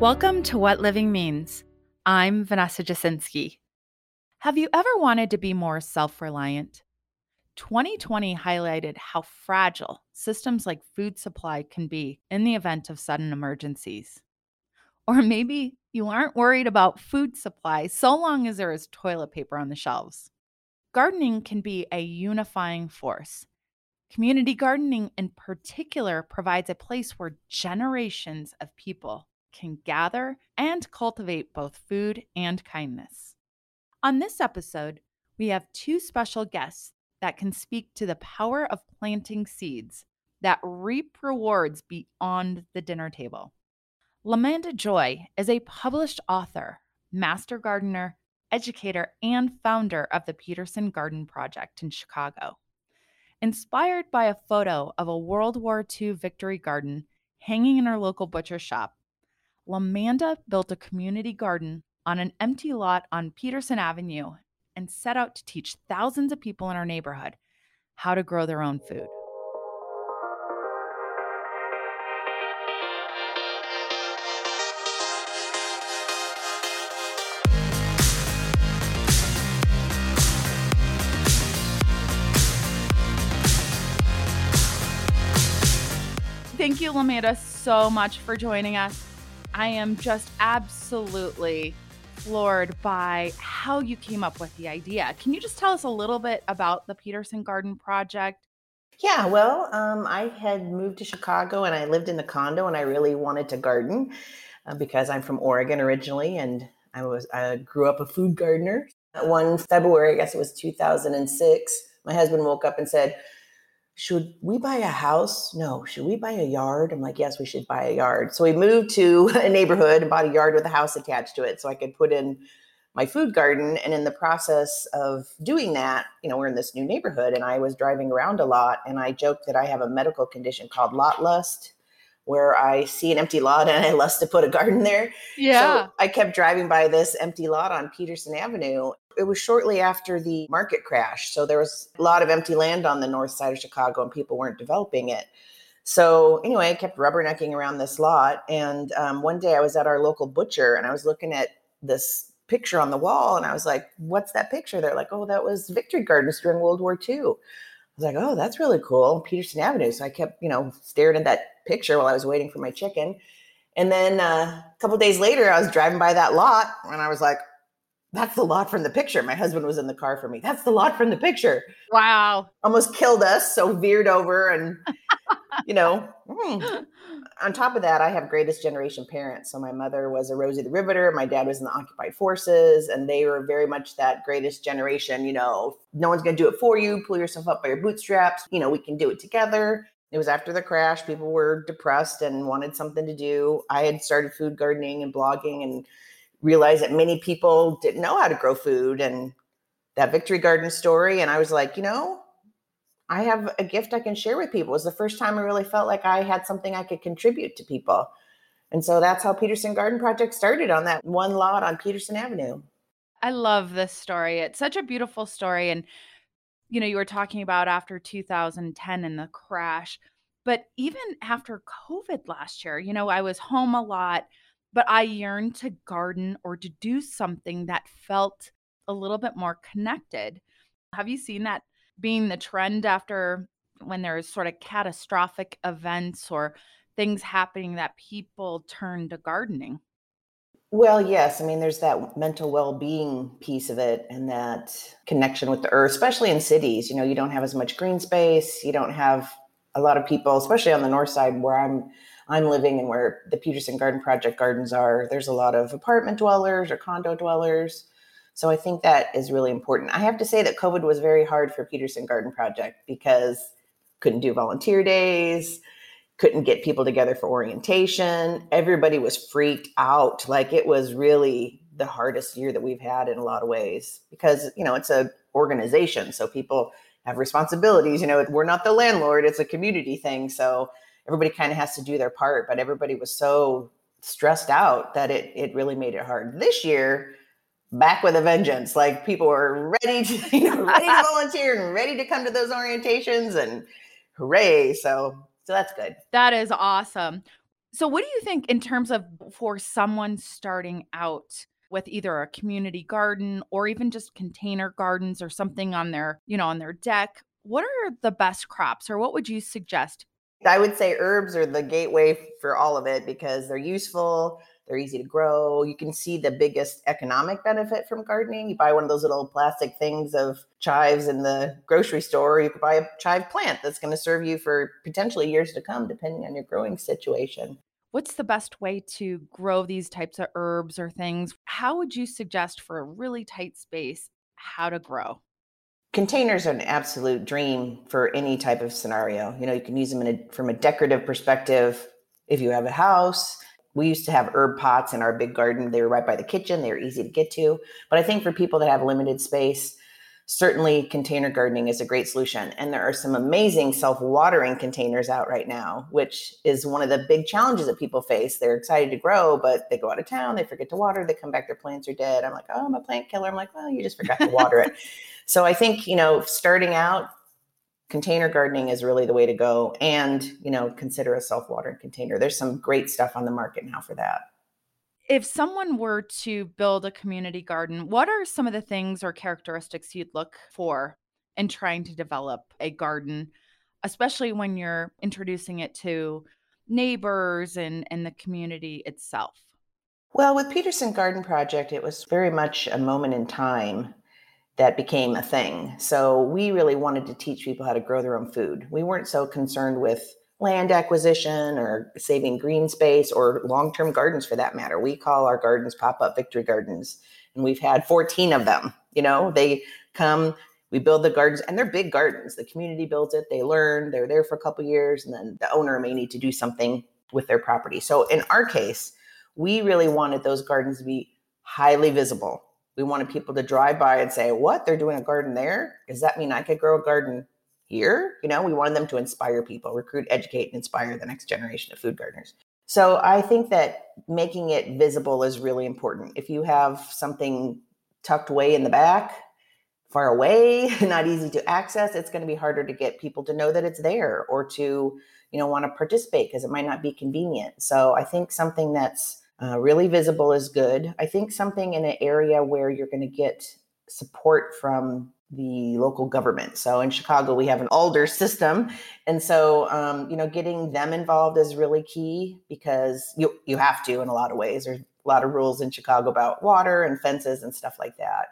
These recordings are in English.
Welcome to What Living Means. I'm Vanessa Jasinski. Have you ever wanted to be more self reliant? 2020 highlighted how fragile systems like food supply can be in the event of sudden emergencies. Or maybe you aren't worried about food supply so long as there is toilet paper on the shelves. Gardening can be a unifying force. Community gardening, in particular, provides a place where generations of people can gather and cultivate both food and kindness. On this episode, we have two special guests that can speak to the power of planting seeds that reap rewards beyond the dinner table. Lamanda Joy is a published author, master gardener, educator, and founder of the Peterson Garden Project in Chicago. Inspired by a photo of a World War II victory garden hanging in her local butcher shop, Lamanda built a community garden on an empty lot on Peterson Avenue and set out to teach thousands of people in our neighborhood how to grow their own food. Thank you, Lamanda, so much for joining us. I am just absolutely floored by how you came up with the idea. Can you just tell us a little bit about the Peterson Garden Project? Yeah, well, um, I had moved to Chicago and I lived in the condo and I really wanted to garden uh, because I'm from Oregon originally and I was I grew up a food gardener. One February, I guess it was 2006, my husband woke up and said, should we buy a house? No. Should we buy a yard? I'm like, yes, we should buy a yard. So we moved to a neighborhood and bought a yard with a house attached to it so I could put in my food garden. And in the process of doing that, you know, we're in this new neighborhood and I was driving around a lot and I joked that I have a medical condition called lot lust where I see an empty lot and I lust to put a garden there. Yeah. So I kept driving by this empty lot on Peterson Avenue. It was shortly after the market crash. So there was a lot of empty land on the north side of Chicago and people weren't developing it. So anyway, I kept rubbernecking around this lot. And um, one day I was at our local butcher and I was looking at this picture on the wall and I was like, what's that picture? They're like, oh, that was victory gardens during World War II I was like, oh, that's really cool. Peterson Avenue. So I kept, you know, staring at that picture while I was waiting for my chicken. And then uh, a couple days later, I was driving by that lot and I was like, that's the lot from the picture. My husband was in the car for me. That's the lot from the picture. Wow. Almost killed us. So veered over and, you know, mm, on top of that, I have greatest generation parents. So my mother was a Rosie the Riveter, my dad was in the occupied forces, and they were very much that greatest generation. You know, no one's going to do it for you. Pull yourself up by your bootstraps. You know, we can do it together. It was after the crash. People were depressed and wanted something to do. I had started food gardening and blogging and realized that many people didn't know how to grow food and that victory garden story. And I was like, you know, I have a gift I can share with people. It was the first time I really felt like I had something I could contribute to people. And so that's how Peterson Garden Project started on that one lot on Peterson Avenue. I love this story. It's such a beautiful story. And, you know, you were talking about after 2010 and the crash, but even after COVID last year, you know, I was home a lot, but I yearned to garden or to do something that felt a little bit more connected. Have you seen that being the trend after when there's sort of catastrophic events or things happening that people turn to gardening? Well, yes. I mean, there's that mental well being piece of it and that connection with the earth, especially in cities. You know, you don't have as much green space. You don't have a lot of people, especially on the north side where I'm I'm living and where the Peterson Garden Project gardens are. There's a lot of apartment dwellers or condo dwellers. So I think that is really important. I have to say that COVID was very hard for Peterson Garden Project because couldn't do volunteer days, couldn't get people together for orientation. Everybody was freaked out. Like it was really the hardest year that we've had in a lot of ways because, you know, it's a organization, so people have responsibilities, you know, we're not the landlord, it's a community thing. So everybody kind of has to do their part, but everybody was so stressed out that it it really made it hard. This year, back with a vengeance. Like people were ready to, you know, ready to volunteer and ready to come to those orientations and hooray. So so that's good. That is awesome. So, what do you think in terms of for someone starting out with either a community garden or even just container gardens or something on their, you know, on their deck? What are the best crops or what would you suggest? I would say herbs are the gateway for all of it because they're useful, they're easy to grow. You can see the biggest economic benefit from gardening. You buy one of those little plastic things of chives in the grocery store, you could buy a chive plant that's going to serve you for potentially years to come, depending on your growing situation. What's the best way to grow these types of herbs or things? How would you suggest for a really tight space how to grow? Containers are an absolute dream for any type of scenario. You know, you can use them a, from a decorative perspective if you have a house we used to have herb pots in our big garden. They were right by the kitchen. They were easy to get to. But I think for people that have limited space, certainly container gardening is a great solution. And there are some amazing self watering containers out right now, which is one of the big challenges that people face. They're excited to grow, but they go out of town, they forget to water, they come back, their plants are dead. I'm like, oh, I'm a plant killer. I'm like, well, you just forgot to water it. So I think, you know, starting out, container gardening is really the way to go and you know consider a self-watering container. There's some great stuff on the market now for that. If someone were to build a community garden what are some of the things or characteristics you'd look for in trying to develop a garden especially when you're introducing it to neighbors and and the community itself? Well with peterson garden project it was very much a moment in time that became a thing. So we really wanted to teach people how to grow their own food. We weren't so concerned with land acquisition or saving green space or long term gardens for that matter. We call our gardens pop up victory gardens, and we've had 14 of them. You know, they come, we build the gardens, and they're big gardens. The community builds it, they learn, they're there for a couple years, and then the owner may need to do something with their property. So in our case, we really wanted those gardens to be highly visible we wanted people to drive by and say, What? They're doing a garden there? Does that mean I could grow a garden here? You know, we wanted them to inspire people, recruit, educate, and inspire the next generation of food gardeners. So I think that making it visible is really important. If you have something tucked away in the back, far away, not easy to access, it's going to be harder to get people to know that it's there or to, you know, want to participate because it might not be convenient. So I think something that's uh, really visible is good. I think something in an area where you're going to get support from the local government. So in Chicago, we have an alder system, and so um, you know, getting them involved is really key because you you have to in a lot of ways. There's a lot of rules in Chicago about water and fences and stuff like that.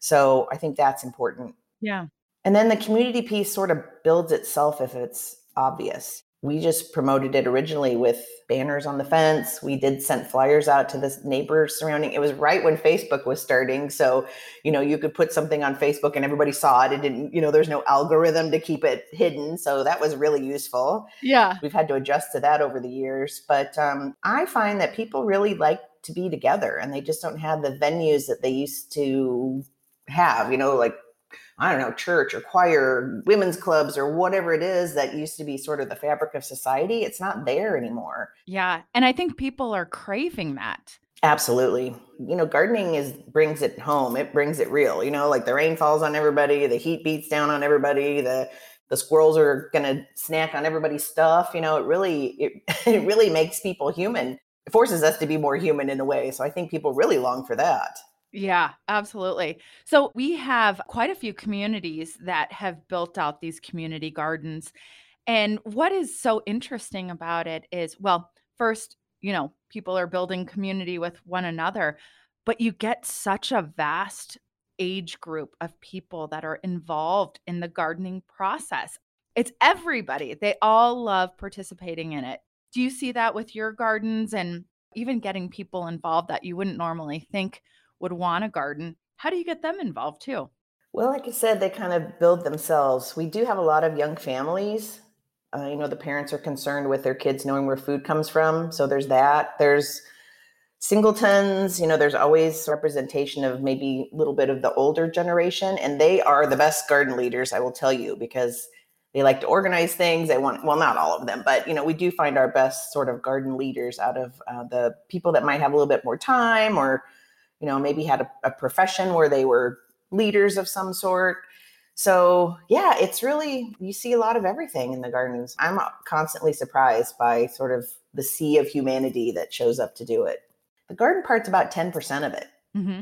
So I think that's important. Yeah. And then the community piece sort of builds itself if it's obvious we just promoted it originally with banners on the fence. We did send flyers out to the neighbors surrounding. It was right when Facebook was starting, so you know you could put something on Facebook and everybody saw it. It didn't, you know, there's no algorithm to keep it hidden, so that was really useful. Yeah, we've had to adjust to that over the years, but um, I find that people really like to be together, and they just don't have the venues that they used to have. You know, like I don't know, church or choir, women's clubs or whatever it is that used to be sort of the fabric of society, it's not there anymore. Yeah. And I think people are craving that. Absolutely. You know, gardening is brings it home. It brings it real. You know, like the rain falls on everybody, the heat beats down on everybody, the the squirrels are going to snack on everybody's stuff. You know, it really it, it really makes people human. It forces us to be more human in a way. So I think people really long for that. Yeah, absolutely. So we have quite a few communities that have built out these community gardens. And what is so interesting about it is, well, first, you know, people are building community with one another, but you get such a vast age group of people that are involved in the gardening process. It's everybody. They all love participating in it. Do you see that with your gardens and even getting people involved that you wouldn't normally think would want a garden, how do you get them involved too? Well, like I said, they kind of build themselves. We do have a lot of young families. Uh, you know, the parents are concerned with their kids knowing where food comes from. So there's that. There's singletons, you know, there's always representation of maybe a little bit of the older generation. And they are the best garden leaders, I will tell you, because they like to organize things. They want, well, not all of them, but, you know, we do find our best sort of garden leaders out of uh, the people that might have a little bit more time or you know, maybe had a, a profession where they were leaders of some sort. So, yeah, it's really, you see a lot of everything in the gardens. I'm constantly surprised by sort of the sea of humanity that shows up to do it. The garden part's about 10% of it. Mm-hmm.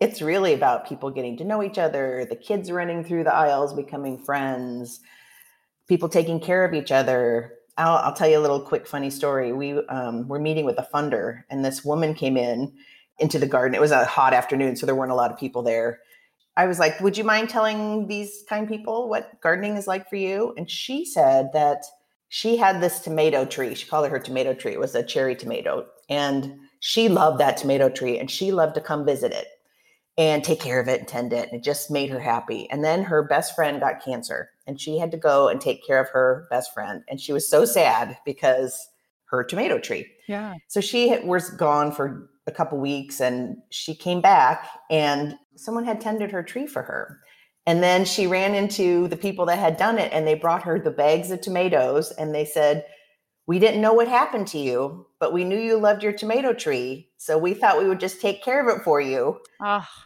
It's really about people getting to know each other, the kids running through the aisles, becoming friends, people taking care of each other. I'll, I'll tell you a little quick funny story. We um, were meeting with a funder, and this woman came in into the garden. It was a hot afternoon, so there weren't a lot of people there. I was like, Would you mind telling these kind people what gardening is like for you? And she said that she had this tomato tree. She called it her tomato tree. It was a cherry tomato. And she loved that tomato tree and she loved to come visit it and take care of it and tend it. And it just made her happy. And then her best friend got cancer and she had to go and take care of her best friend. And she was so sad because her tomato tree. Yeah. So she was gone for a couple weeks and she came back and someone had tended her tree for her. And then she ran into the people that had done it and they brought her the bags of tomatoes and they said, We didn't know what happened to you, but we knew you loved your tomato tree. So we thought we would just take care of it for you.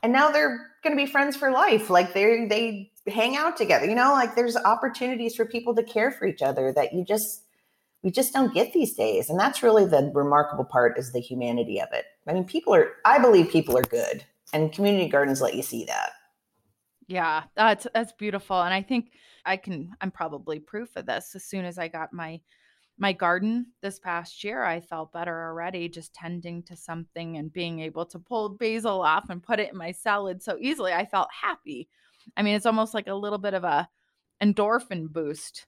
And now they're going to be friends for life. Like they they hang out together. You know, like there's opportunities for people to care for each other that you just we just don't get these days. And that's really the remarkable part is the humanity of it. I mean, people are I believe people are good and community gardens let you see that. Yeah, that's that's beautiful, and I think I can. I'm probably proof of this. As soon as I got my my garden this past year, I felt better already just tending to something and being able to pull basil off and put it in my salad so easily. I felt happy. I mean, it's almost like a little bit of a endorphin boost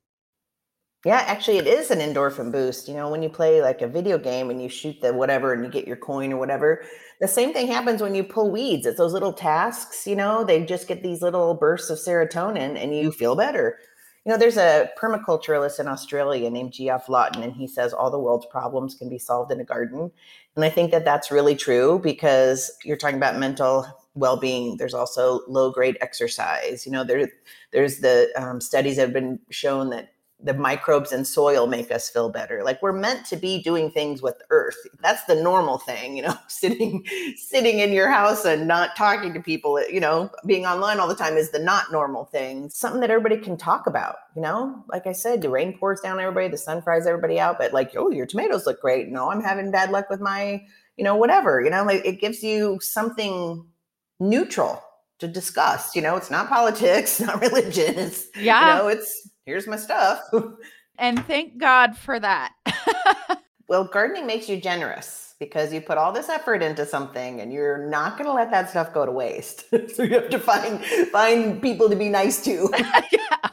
yeah, actually, it is an endorphin boost. You know, when you play like a video game and you shoot the whatever and you get your coin or whatever, the same thing happens when you pull weeds. It's those little tasks, you know, they just get these little bursts of serotonin and you feel better. You know, there's a permaculturalist in Australia named Geoff Lawton, and he says all the world's problems can be solved in a garden. And I think that that's really true because you're talking about mental well-being. There's also low-grade exercise. You know, there, there's the um, studies have been shown that the microbes in soil make us feel better. Like we're meant to be doing things with earth. That's the normal thing you know sitting sitting in your house and not talking to people you know being online all the time is the not normal thing. Something that everybody can talk about you know? Like i said the rain pours down everybody the sun fries everybody out but like oh your tomatoes look great. No i'm having bad luck with my you know whatever you know? Like it gives you something neutral to discuss you know? It's not politics not religion it's yeah. you know? It's here's my stuff. and thank God for that. well, gardening makes you generous because you put all this effort into something and you're not going to let that stuff go to waste. so you have to find find people to be nice to. yeah.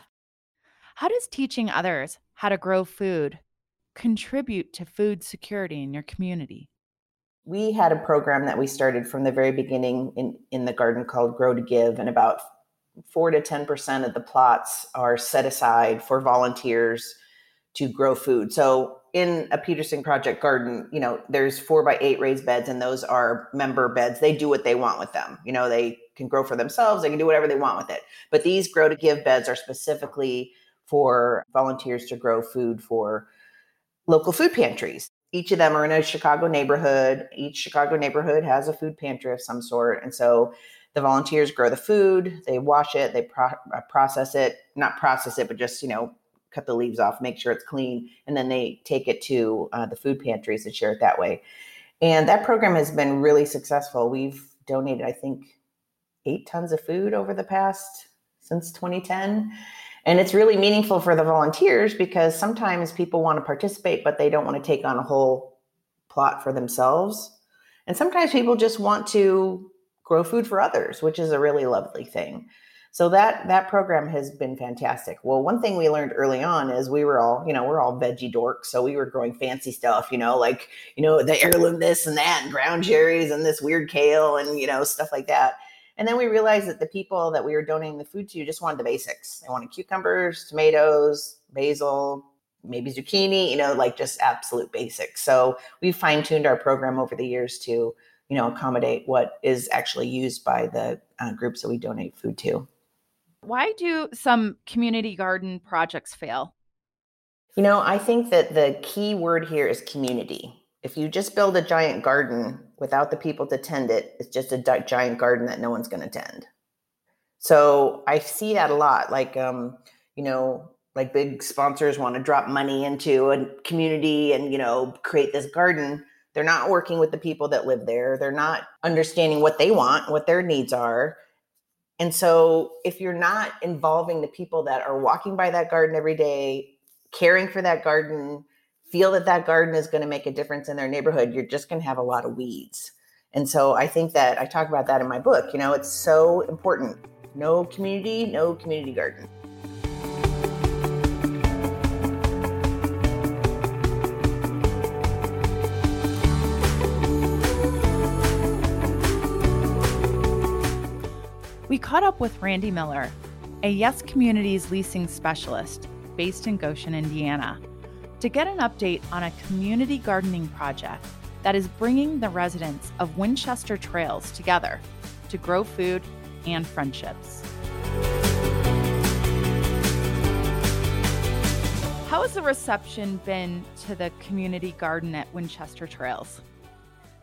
How does teaching others how to grow food contribute to food security in your community? We had a program that we started from the very beginning in, in the garden called Grow to Give, and about four to 10% of the plots are set aside for volunteers to grow food. So in a Peterson Project garden, you know, there's four by eight raised beds, and those are member beds. They do what they want with them. You know, they can grow for themselves, they can do whatever they want with it. But these grow to give beds are specifically for volunteers to grow food for local food pantries. Each of them are in a Chicago neighborhood. Each Chicago neighborhood has a food pantry of some sort. And so the volunteers grow the food, they wash it, they pro- uh, process it, not process it, but just, you know, cut the leaves off, make sure it's clean, and then they take it to uh, the food pantries and share it that way. And that program has been really successful. We've donated, I think, eight tons of food over the past since 2010. And it's really meaningful for the volunteers because sometimes people want to participate, but they don't want to take on a whole plot for themselves. And sometimes people just want to grow food for others, which is a really lovely thing. So that that program has been fantastic. Well, one thing we learned early on is we were all, you know, we're all veggie dorks, so we were growing fancy stuff, you know, like you know the heirloom this and that, and ground cherries and this weird kale and you know stuff like that. And then we realized that the people that we were donating the food to just wanted the basics. They wanted cucumbers, tomatoes, basil, maybe zucchini, you know, like just absolute basics. So we fine tuned our program over the years to you know accommodate what is actually used by the uh, groups that we donate food to. Why do some community garden projects fail? You know i think that the key word here is community. If you just build a giant garden without the people to tend it it's just a giant garden that no one's going to tend. So i see that a lot like um, you know like big sponsors want to drop money into a community and you know create this garden they're not working with the people that live there. They're not understanding what they want what their needs are. And so if you're not involving the people that are walking by that garden every day caring for that garden feel that that garden is going to make a difference in their neighborhood you're just going to have a lot of weeds. And so i think that i talk about that in my book you know it's so important. No community no community garden caught up with Randy Miller, a Yes Communities leasing specialist based in Goshen, Indiana, to get an update on a community gardening project that is bringing the residents of Winchester Trails together to grow food and friendships. How has the reception been to the community garden at Winchester Trails?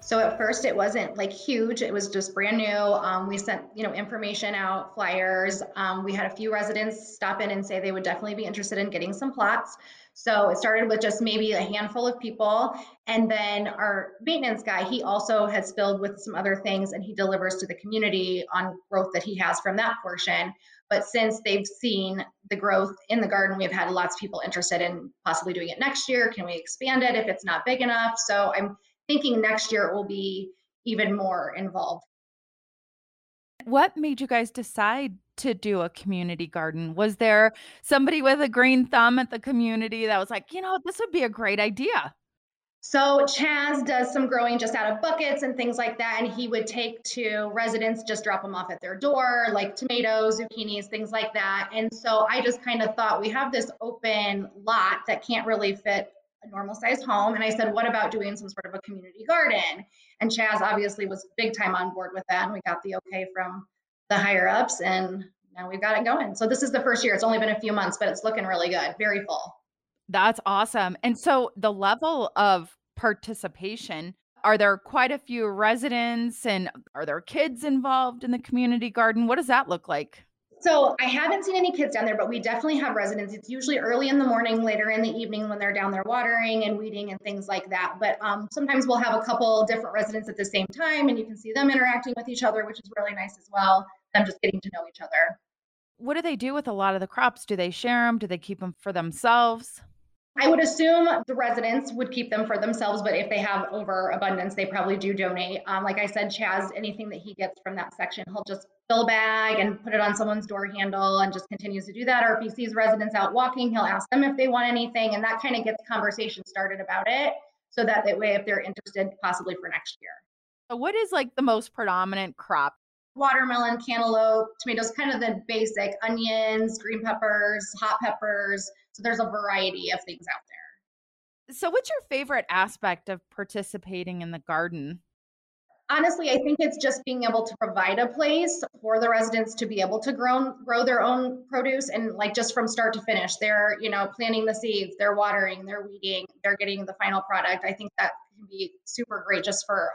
So at first it wasn't like huge. It was just brand new. Um, we sent, you know, information out, flyers. Um, we had a few residents stop in and say they would definitely be interested in getting some plots. So it started with just maybe a handful of people. And then our maintenance guy, he also has filled with some other things and he delivers to the community on growth that he has from that portion. But since they've seen the growth in the garden, we've had lots of people interested in possibly doing it next year. Can we expand it if it's not big enough? So I'm thinking next year it will be even more involved. What made you guys decide to do a community garden? Was there somebody with a green thumb at the community that was like, you know, this would be a great idea? So Chaz does some growing just out of buckets and things like that. And he would take to residents, just drop them off at their door, like tomatoes, zucchinis, things like that. And so I just kind of thought we have this open lot that can't really fit a normal sized home. And I said, what about doing some sort of a community garden? And Chaz obviously was big time on board with that. And we got the okay from the higher ups and now we've got it going. So this is the first year. It's only been a few months, but it's looking really good, very full. That's awesome. And so the level of participation, are there quite a few residents and are there kids involved in the community garden? What does that look like? So I haven't seen any kids down there, but we definitely have residents. It's usually early in the morning, later in the evening when they're down there watering and weeding and things like that. But um, sometimes we'll have a couple different residents at the same time, and you can see them interacting with each other, which is really nice as well. Them just getting to know each other. What do they do with a lot of the crops? Do they share them? Do they keep them for themselves? I would assume the residents would keep them for themselves, but if they have overabundance, they probably do donate. Um, like I said, Chaz, anything that he gets from that section, he'll just fill a bag and put it on someone's door handle and just continues to do that. Or if he sees residents out walking, he'll ask them if they want anything, and that kind of gets conversation started about it. So that that way, if they're interested, possibly for next year. So what is like the most predominant crop watermelon, cantaloupe, tomatoes, kind of the basic onions, green peppers, hot peppers. So there's a variety of things out there. So, what's your favorite aspect of participating in the garden? Honestly, I think it's just being able to provide a place for the residents to be able to grow grow their own produce and like just from start to finish. They're, you know, planting the seeds, they're watering, they're weeding, they're getting the final product. I think that can be super great just for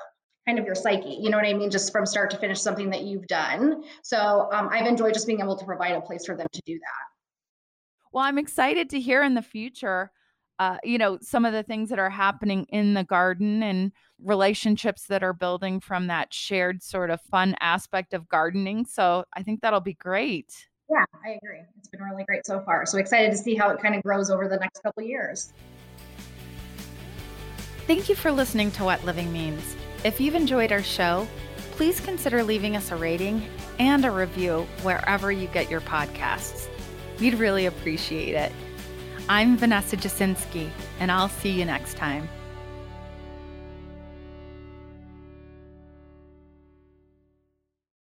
kind of your psyche you know what i mean just from start to finish something that you've done so um, i've enjoyed just being able to provide a place for them to do that well i'm excited to hear in the future uh, you know some of the things that are happening in the garden and relationships that are building from that shared sort of fun aspect of gardening. So i think that'll be great. Yeah i agree. It's been really great so far. So excited to see how it kind of grows over the next couple years. Thank you for listening to what living means. If you've enjoyed our show, please consider leaving us a rating and a review wherever you get your podcasts. We'd really appreciate it. I'm Vanessa Jasinski, and I'll see you next time.